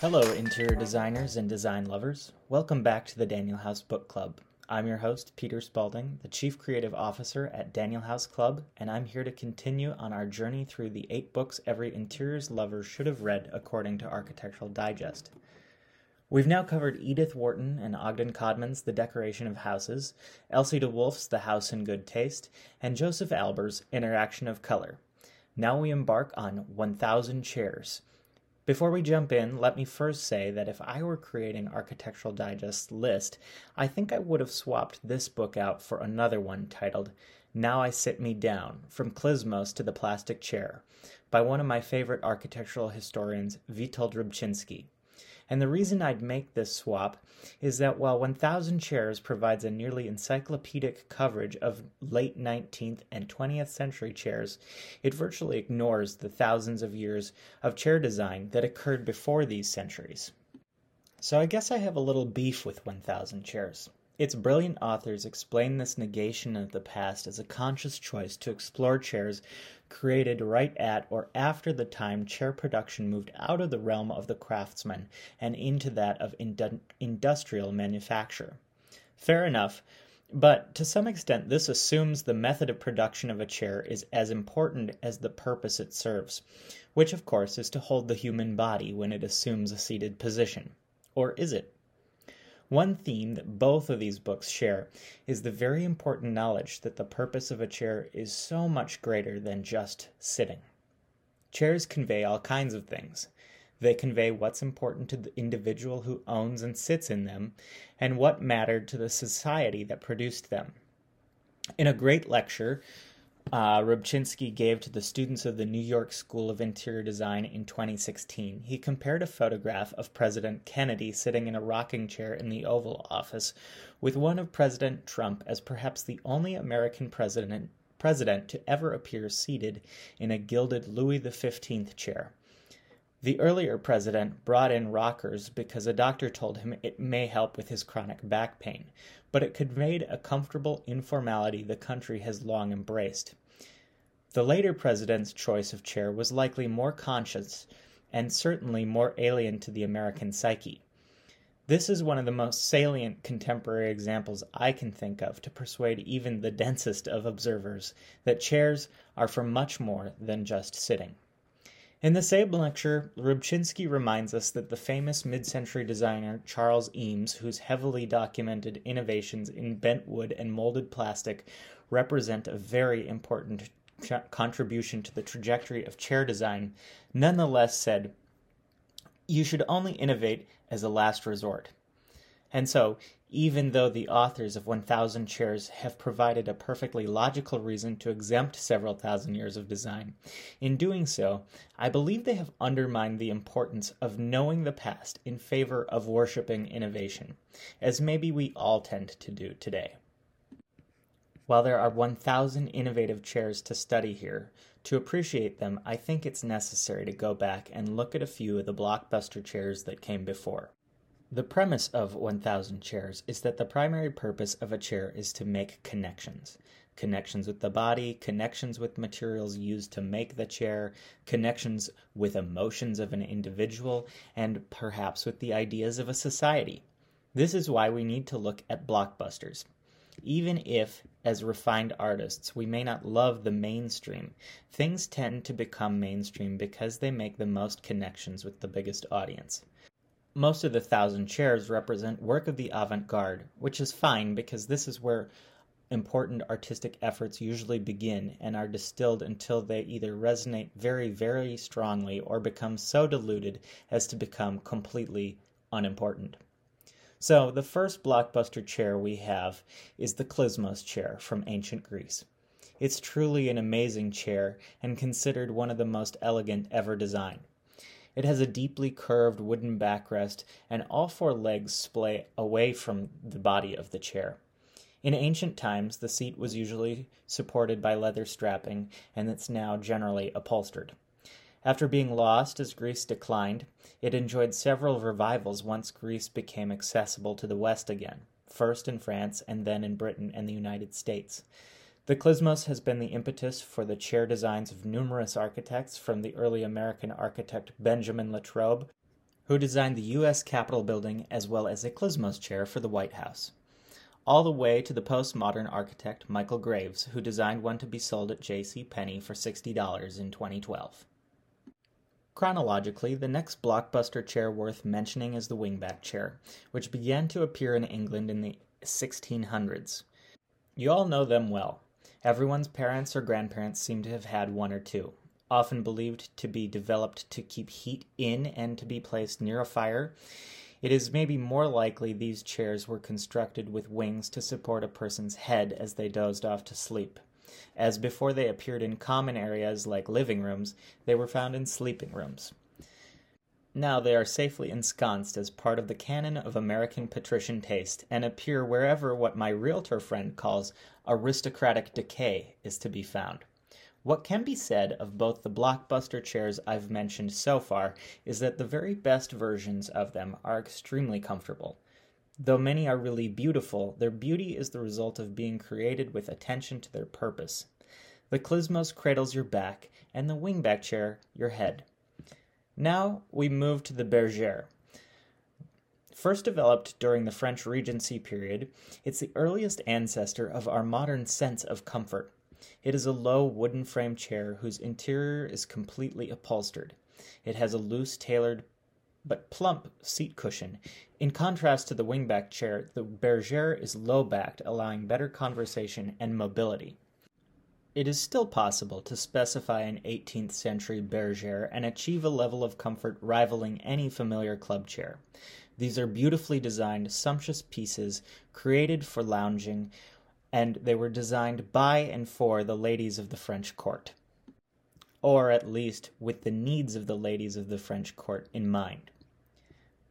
Hello, interior designers and design lovers. Welcome back to the Daniel House Book Club. I'm your host, Peter Spalding, the Chief Creative Officer at Daniel House Club, and I'm here to continue on our journey through the eight books every interiors lover should have read according to Architectural Digest. We've now covered Edith Wharton and Ogden Codman's The Decoration of Houses, Elsie de Wolfe's The House in Good Taste, and Josef Albers' Interaction of Color. Now we embark on 1000 Chairs. Before we jump in, let me first say that if I were creating Architectural Digest's list, I think I would have swapped this book out for another one titled Now I Sit Me Down From Klismos to the Plastic Chair by one of my favorite architectural historians, Witold Rybczynski. And the reason I'd make this swap is that while 1000 Chairs provides a nearly encyclopedic coverage of late 19th and 20th century chairs, it virtually ignores the thousands of years of chair design that occurred before these centuries. So I guess I have a little beef with 1000 Chairs. Its brilliant authors explain this negation of the past as a conscious choice to explore chairs created right at or after the time chair production moved out of the realm of the craftsman and into that of industrial manufacture. Fair enough, but to some extent this assumes the method of production of a chair is as important as the purpose it serves, which of course is to hold the human body when it assumes a seated position. Or is it? One theme that both of these books share is the very important knowledge that the purpose of a chair is so much greater than just sitting. Chairs convey all kinds of things. They convey what's important to the individual who owns and sits in them, and what mattered to the society that produced them. In a great lecture, uh, Rybczynski gave to the students of the New York School of Interior Design in 2016. He compared a photograph of President Kennedy sitting in a rocking chair in the Oval Office with one of President Trump as perhaps the only American president president to ever appear seated in a gilded Louis XV chair. The earlier president brought in rockers because a doctor told him it may help with his chronic back pain, but it conveyed a comfortable informality the country has long embraced. The later president's choice of chair was likely more conscious and certainly more alien to the American psyche. This is one of the most salient contemporary examples I can think of to persuade even the densest of observers that chairs are for much more than just sitting. In the same lecture, Rybczynski reminds us that the famous mid-century designer Charles Eames, whose heavily documented innovations in bent wood and molded plastic represent a very important contribution to the trajectory of chair design, nonetheless said, "You should only innovate as a last resort." And so, even though the authors of 1000 Chairs have provided a perfectly logical reason to exempt several thousand years of design, in doing so, I believe they have undermined the importance of knowing the past in favor of worshipping innovation, as maybe we all tend to do today. While there are 1,000 innovative chairs to study here, to appreciate them, I think it's necessary to go back and look at a few of the blockbuster chairs that came before. The premise of 1000 Chairs is that the primary purpose of a chair is to make connections. Connections with the body, connections with materials used to make the chair, connections with emotions of an individual, and perhaps with the ideas of a society. This is why we need to look at blockbusters. Even if, as refined artists, we may not love the mainstream, things tend to become mainstream because they make the most connections with the biggest audience. Most of the thousand chairs represent work of the avant garde, which is fine because this is where important artistic efforts usually begin and are distilled until they either resonate very, very strongly or become so diluted as to become completely unimportant. So, the first blockbuster chair we have is the Klismos chair from ancient Greece. It's truly an amazing chair and considered one of the most elegant ever designed. It has a deeply curved wooden backrest, and all four legs splay away from the body of the chair. In ancient times, the seat was usually supported by leather strapping, and it's now generally upholstered. After being lost as Greece declined, it enjoyed several revivals once Greece became accessible to the West again, first in France and then in Britain and the United States. The Klismos has been the impetus for the chair designs of numerous architects, from the early American architect Benjamin Latrobe, who designed the U.S. Capitol building as well as a Klismos chair for the White House, all the way to the postmodern architect Michael Graves, who designed one to be sold at J.C. Penney for $60 in 2012. Chronologically, the next blockbuster chair worth mentioning is the wingback chair, which began to appear in England in the 1600s. You all know them well. Everyone's parents or grandparents seem to have had one or two, often believed to be developed to keep heat in and to be placed near a fire. It is maybe more likely these chairs were constructed with wings to support a person's head as they dozed off to sleep, as before they appeared in common areas like living rooms, they were found in sleeping rooms. Now they are safely ensconced as part of the canon of American patrician taste and appear wherever what my realtor friend calls aristocratic decay is to be found. What can be said of both the blockbuster chairs I've mentioned so far is that the very best versions of them are extremely comfortable. Though many are really beautiful, their beauty is the result of being created with attention to their purpose. The Klismos cradles your back, and the wingback chair your head. Now we move to the bergère. First developed during the French Regency period, it's the earliest ancestor of our modern sense of comfort. It is a low wooden frame chair whose interior is completely upholstered. It has a loose tailored but plump seat cushion. In contrast to the wingback chair, the bergère is low backed, allowing better conversation and mobility. It is still possible to specify an 18th century bergère and achieve a level of comfort rivaling any familiar club chair. These are beautifully designed, sumptuous pieces created for lounging, and they were designed by and for the ladies of the French court. Or at least with the needs of the ladies of the French court in mind.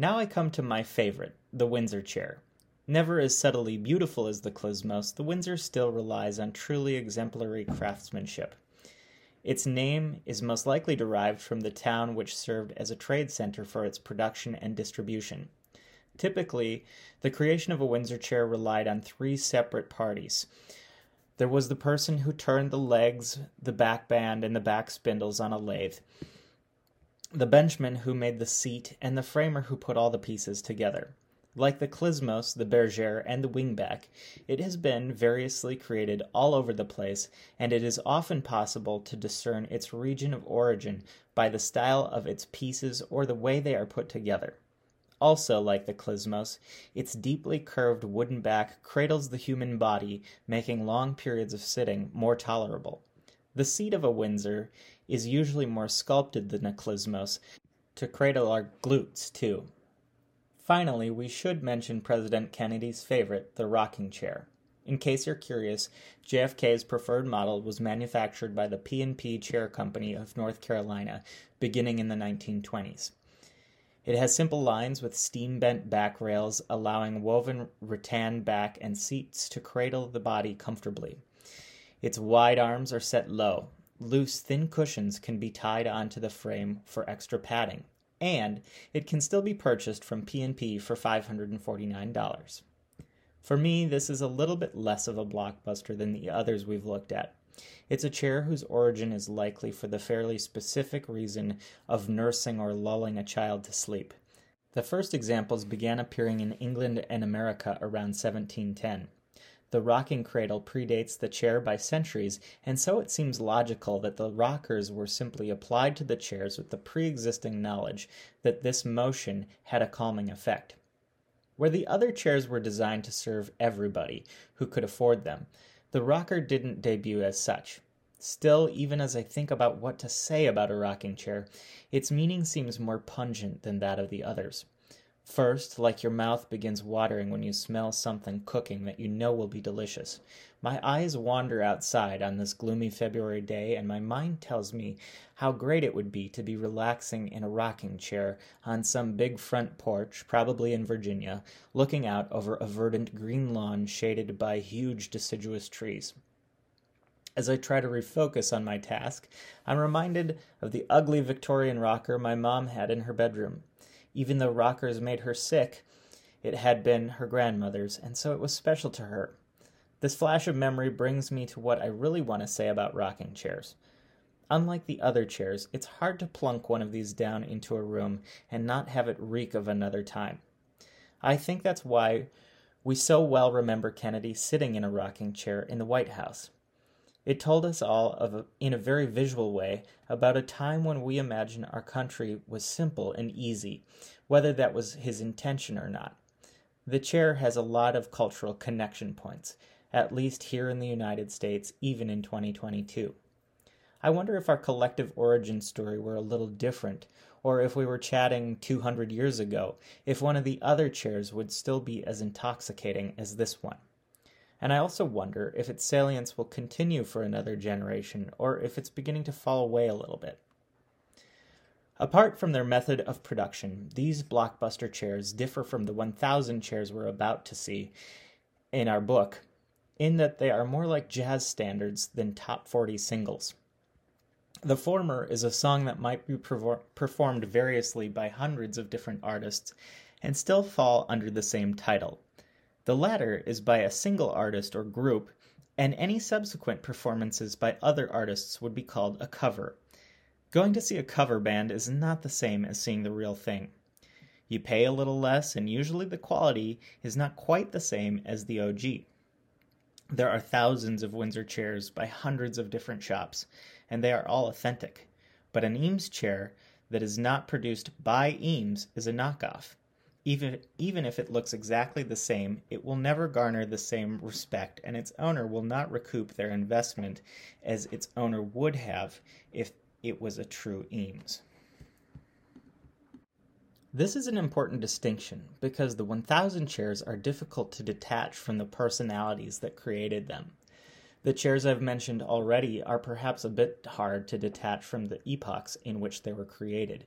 Now I come to my favorite, the Windsor chair. Never as subtly beautiful as the Klismos, the Windsor still relies on truly exemplary craftsmanship. Its name is most likely derived from the town which served as a trade center for its production and distribution. Typically, the creation of a Windsor chair relied on three separate parties. There was the person who turned the legs, the back band, and the back spindles on a lathe, the benchman who made the seat, and the framer who put all the pieces together. Like the Klismos, the bergère, and the wingback, it has been variously created all over the place, and it is often possible to discern its region of origin by the style of its pieces or the way they are put together. Also, like the Klismos, its deeply curved wooden back cradles the human body, making long periods of sitting more tolerable. The seat of a Windsor is usually more sculpted than a Klismos, to cradle our glutes, too. Finally, we should mention President Kennedy's favorite, the rocking chair. In case you're curious, JFK's preferred model was manufactured by the P&P Chair Company of North Carolina beginning in the 1920s. It has simple lines with steam bent back rails allowing woven rattan back and seats to cradle the body comfortably. Its wide arms are set low. Loose, thin cushions can be tied onto the frame for extra padding and it can still be purchased from P&P for $549. For me, this is a little bit less of a blockbuster than the others we've looked at. It's a chair whose origin is likely for the fairly specific reason of nursing or lulling a child to sleep. The first examples began appearing in England and America around 1710. The rocking cradle predates the chair by centuries, and so it seems logical that the rockers were simply applied to the chairs with the pre existing knowledge that this motion had a calming effect. Where the other chairs were designed to serve everybody who could afford them, the rocker didn't debut as such. Still, even as I think about what to say about a rocking chair, its meaning seems more pungent than that of the others. First, like your mouth begins watering when you smell something cooking that you know will be delicious. My eyes wander outside on this gloomy February day, and my mind tells me how great it would be to be relaxing in a rocking chair on some big front porch, probably in Virginia, looking out over a verdant green lawn shaded by huge deciduous trees. As I try to refocus on my task, I'm reminded of the ugly Victorian rocker my mom had in her bedroom. Even though rockers made her sick, it had been her grandmother's, and so it was special to her. This flash of memory brings me to what I really want to say about rocking chairs. Unlike the other chairs, it's hard to plunk one of these down into a room and not have it reek of another time. I think that's why we so well remember Kennedy sitting in a rocking chair in the White House. It told us all of a, in a very visual way about a time when we imagine our country was simple and easy, whether that was his intention or not. The chair has a lot of cultural connection points, at least here in the United States, even in 2022. I wonder if our collective origin story were a little different, or if we were chatting 200 years ago, if one of the other chairs would still be as intoxicating as this one. And I also wonder if its salience will continue for another generation, or if it's beginning to fall away a little bit. Apart from their method of production, these blockbuster chairs differ from the 1000 chairs we're about to see in our book in that they are more like jazz standards than top 40 singles. The former is a song that might be performed variously by hundreds of different artists and still fall under the same title. The latter is by a single artist or group, and any subsequent performances by other artists would be called a cover. Going to see a cover band is not the same as seeing the real thing. You pay a little less, and usually the quality is not quite the same as the OG. There are thousands of Windsor chairs by hundreds of different shops, and they are all authentic. But an Eames chair that is not produced by Eames is a knockoff. Even, even if it looks exactly the same, it will never garner the same respect, and its owner will not recoup their investment as its owner would have if it was a true Eames. This is an important distinction because the 1000 chairs are difficult to detach from the personalities that created them. The chairs I've mentioned already are perhaps a bit hard to detach from the epochs in which they were created,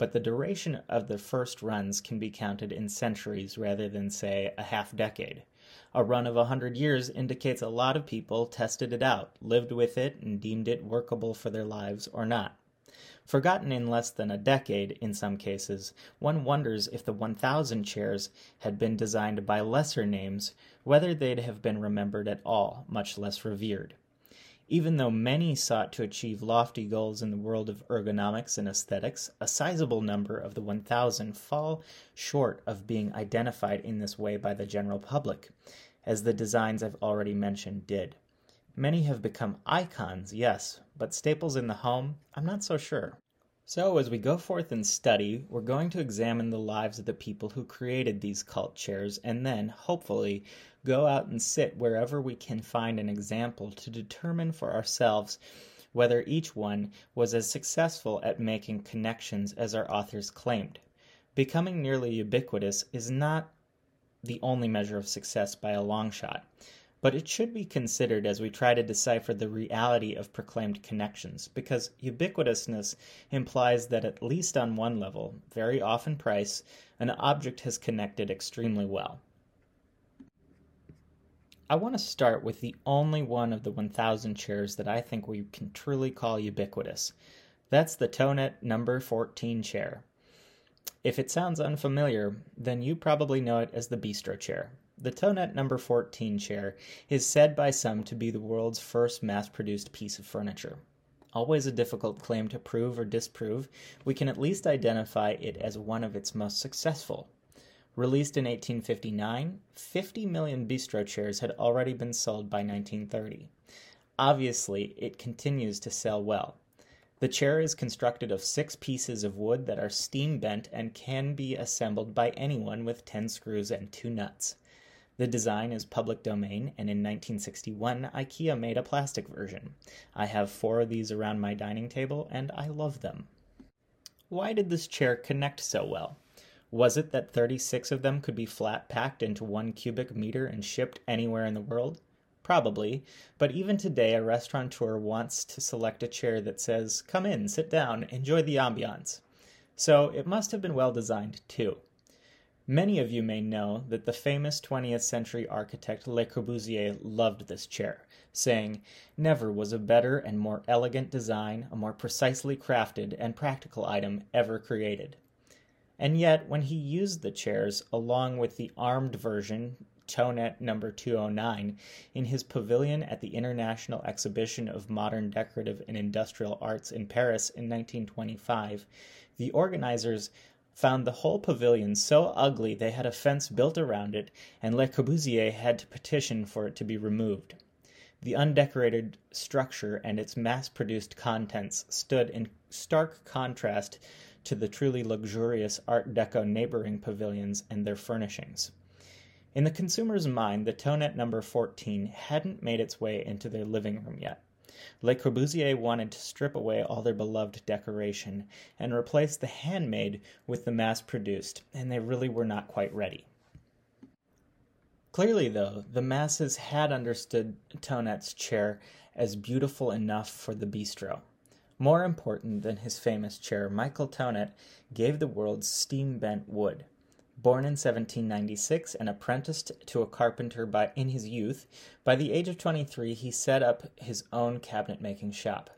but the duration of the first runs can be counted in centuries rather than, say, a half decade. A run of a hundred years indicates a lot of people tested it out, lived with it, and deemed it workable for their lives or not. Forgotten in less than a decade, in some cases, one wonders if the 1000 chairs had been designed by lesser names, whether they'd have been remembered at all, much less revered. Even though many sought to achieve lofty goals in the world of ergonomics and aesthetics, a sizable number of the 1000 fall short of being identified in this way by the general public, as the designs I've already mentioned did. Many have become icons, yes, but staples in the home, I'm not so sure. So, as we go forth and study, we're going to examine the lives of the people who created these cult chairs and then, hopefully, go out and sit wherever we can find an example to determine for ourselves whether each one was as successful at making connections as our authors claimed. Becoming nearly ubiquitous is not the only measure of success by a long shot but it should be considered as we try to decipher the reality of proclaimed connections, because ubiquitousness implies that at least on one level, very often price, an object has connected extremely well. I want to start with the only one of the 1000 chairs that I think we can truly call ubiquitous. That's the Thonet number 14 chair. If it sounds unfamiliar, then you probably know it as the bistro chair. The Thonet number 14 chair is said by some to be the world's first mass produced piece of furniture. Always a difficult claim to prove or disprove, we can at least identify it as one of its most successful. Released in 1859, 50 million bistro chairs had already been sold by 1930. Obviously, it continues to sell well. The chair is constructed of six pieces of wood that are steam bent and can be assembled by anyone with 10 screws and two nuts. The design is public domain, and in 1961, IKEA made a plastic version. I have four of these around my dining table, and I love them. Why did this chair connect so well? Was it that 36 of them could be flat packed into one cubic meter and shipped anywhere in the world? Probably, but even today a restaurateur wants to select a chair that says, Come in, sit down, enjoy the ambiance. So it must have been well designed too. Many of you may know that the famous 20th century architect Le Corbusier loved this chair, saying, Never was a better and more elegant design, a more precisely crafted and practical item ever created. And yet, when he used the chairs along with the armed version Thonet number 209 in his pavilion at the International Exhibition of Modern Decorative and Industrial Arts in Paris in 1925, the organizers found the whole pavilion so ugly they had a fence built around it, and Le Corbusier had to petition for it to be removed. The undecorated structure and its mass produced contents stood in stark contrast to the truly luxurious Art Deco neighboring pavilions and their furnishings. In the consumer's mind, the Thonet number 14 hadn't made its way into their living room yet. Le Corbusier wanted to strip away all their beloved decoration and replace the handmade with the mass produced, and they really were not quite ready. Clearly, though, the masses had understood Thonet's chair as beautiful enough for the bistro. More important than his famous chair, Michael Thonet gave the world steam bent wood. Born in 1796 and apprenticed to a carpenter by, in his youth, by the age of 23 he set up his own cabinet making shop.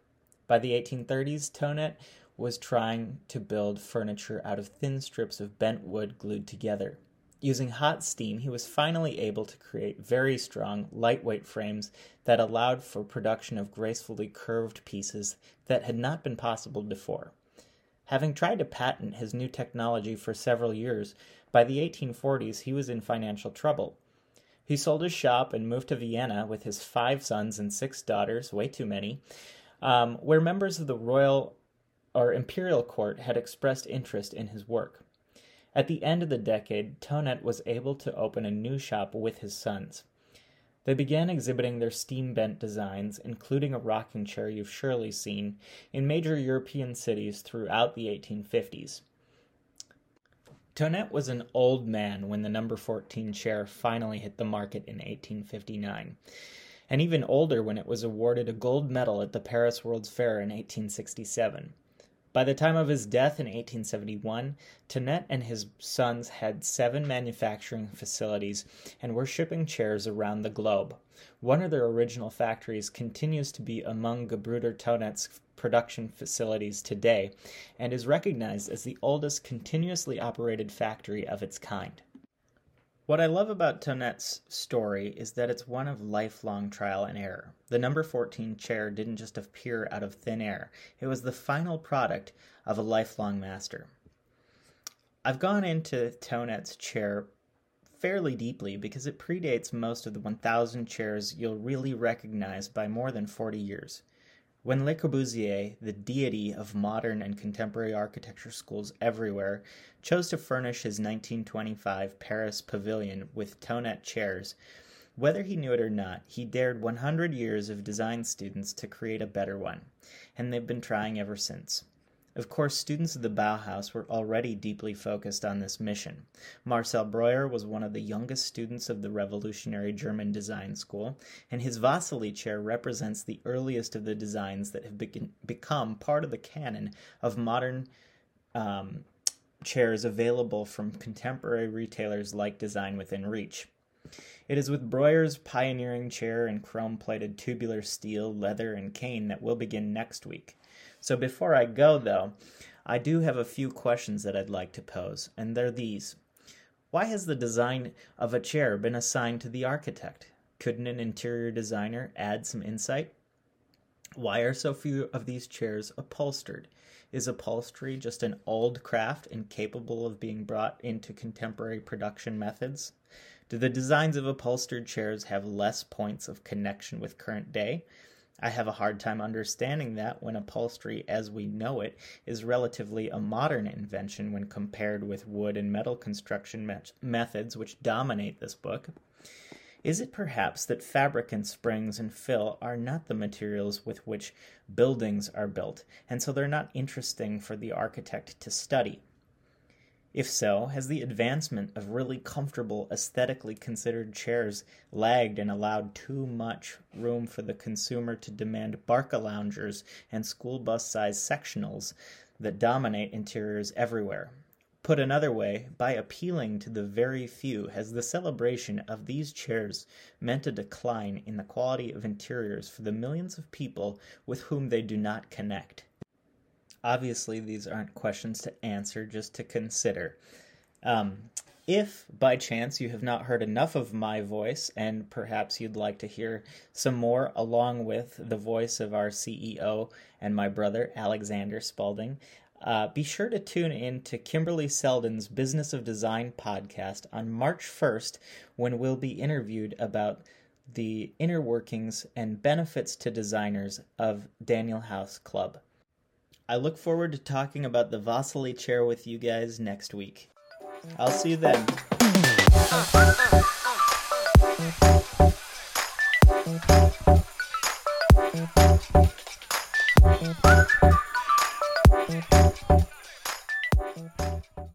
By the 1830s, Thonet was trying to build furniture out of thin strips of bent wood glued together. Using hot steam, he was finally able to create very strong, lightweight frames that allowed for production of gracefully curved pieces that had not been possible before. Having tried to patent his new technology for several years, by the 1840s he was in financial trouble. He sold his shop and moved to Vienna with his five sons and six daughters, way too many, um, where members of the royal or imperial court had expressed interest in his work. At the end of the decade, Thonet was able to open a new shop with his sons. They began exhibiting their steam bent designs, including a rocking chair you've surely seen, in major European cities throughout the 1850s. Thonet was an old man when the number 14 chair finally hit the market in 1859, and even older when it was awarded a gold medal at the Paris World's Fair in 1867. By the time of his death in 1871, Thonet and his sons had seven manufacturing facilities and were shipping chairs around the globe. One of their original factories continues to be among Gebruder Thonet's production facilities today and is recognized as the oldest continuously operated factory of its kind. What I love about Thonet's story is that it's one of lifelong trial and error. The number 14 chair didn't just appear out of thin air, it was the final product of a lifelong master. I've gone into Thonet's chair fairly deeply because it predates most of the 1,000 chairs you'll really recognize by more than 40 years. When Le Corbusier, the deity of modern and contemporary architecture schools everywhere, chose to furnish his 1925 Paris pavilion with Thonet chairs, whether he knew it or not, he dared 100 years of design students to create a better one, and they've been trying ever since. Of course, students of the Bauhaus were already deeply focused on this mission. Marcel Breuer was one of the youngest students of the revolutionary German design school, and his Wassily chair represents the earliest of the designs that have be- become part of the canon of modern um, chairs available from contemporary retailers like Design Within Reach. It is with Breuer's pioneering chair and chrome plated tubular steel, leather, and cane that we'll begin next week. So before I go, though, I do have a few questions that I'd like to pose, and they're these. Why has the design of a chair been assigned to the architect? Couldn't an interior designer add some insight? Why are so few of these chairs upholstered? Is upholstery just an old craft incapable of being brought into contemporary production methods? Do the designs of upholstered chairs have less points of connection with current day? I have a hard time understanding that when upholstery as we know it is relatively a modern invention when compared with wood and metal construction me- methods which dominate this book. Is it perhaps that fabric and springs and fill are not the materials with which buildings are built, and so they're not interesting for the architect to study? If so, has the advancement of really comfortable, aesthetically considered chairs lagged and allowed too much room for the consumer to demand Barca-loungers and school bus sized sectionals that dominate interiors everywhere? Put another way, by appealing to the very few, has the celebration of these chairs meant a decline in the quality of interiors for the millions of people with whom they do not connect? Obviously, these aren't questions to answer, just to consider. Um, if by chance you have not heard enough of my voice and perhaps you'd like to hear some more along with the voice of our CEO and my brother Alexander Spalding, uh, be sure to tune in to Kimberly Seldon's Business of Design podcast on March 1st when we'll be interviewed about the inner workings and benefits to designers of Daniel House Club. I look forward to talking about the Wassily chair with you guys next week. I'll see you then.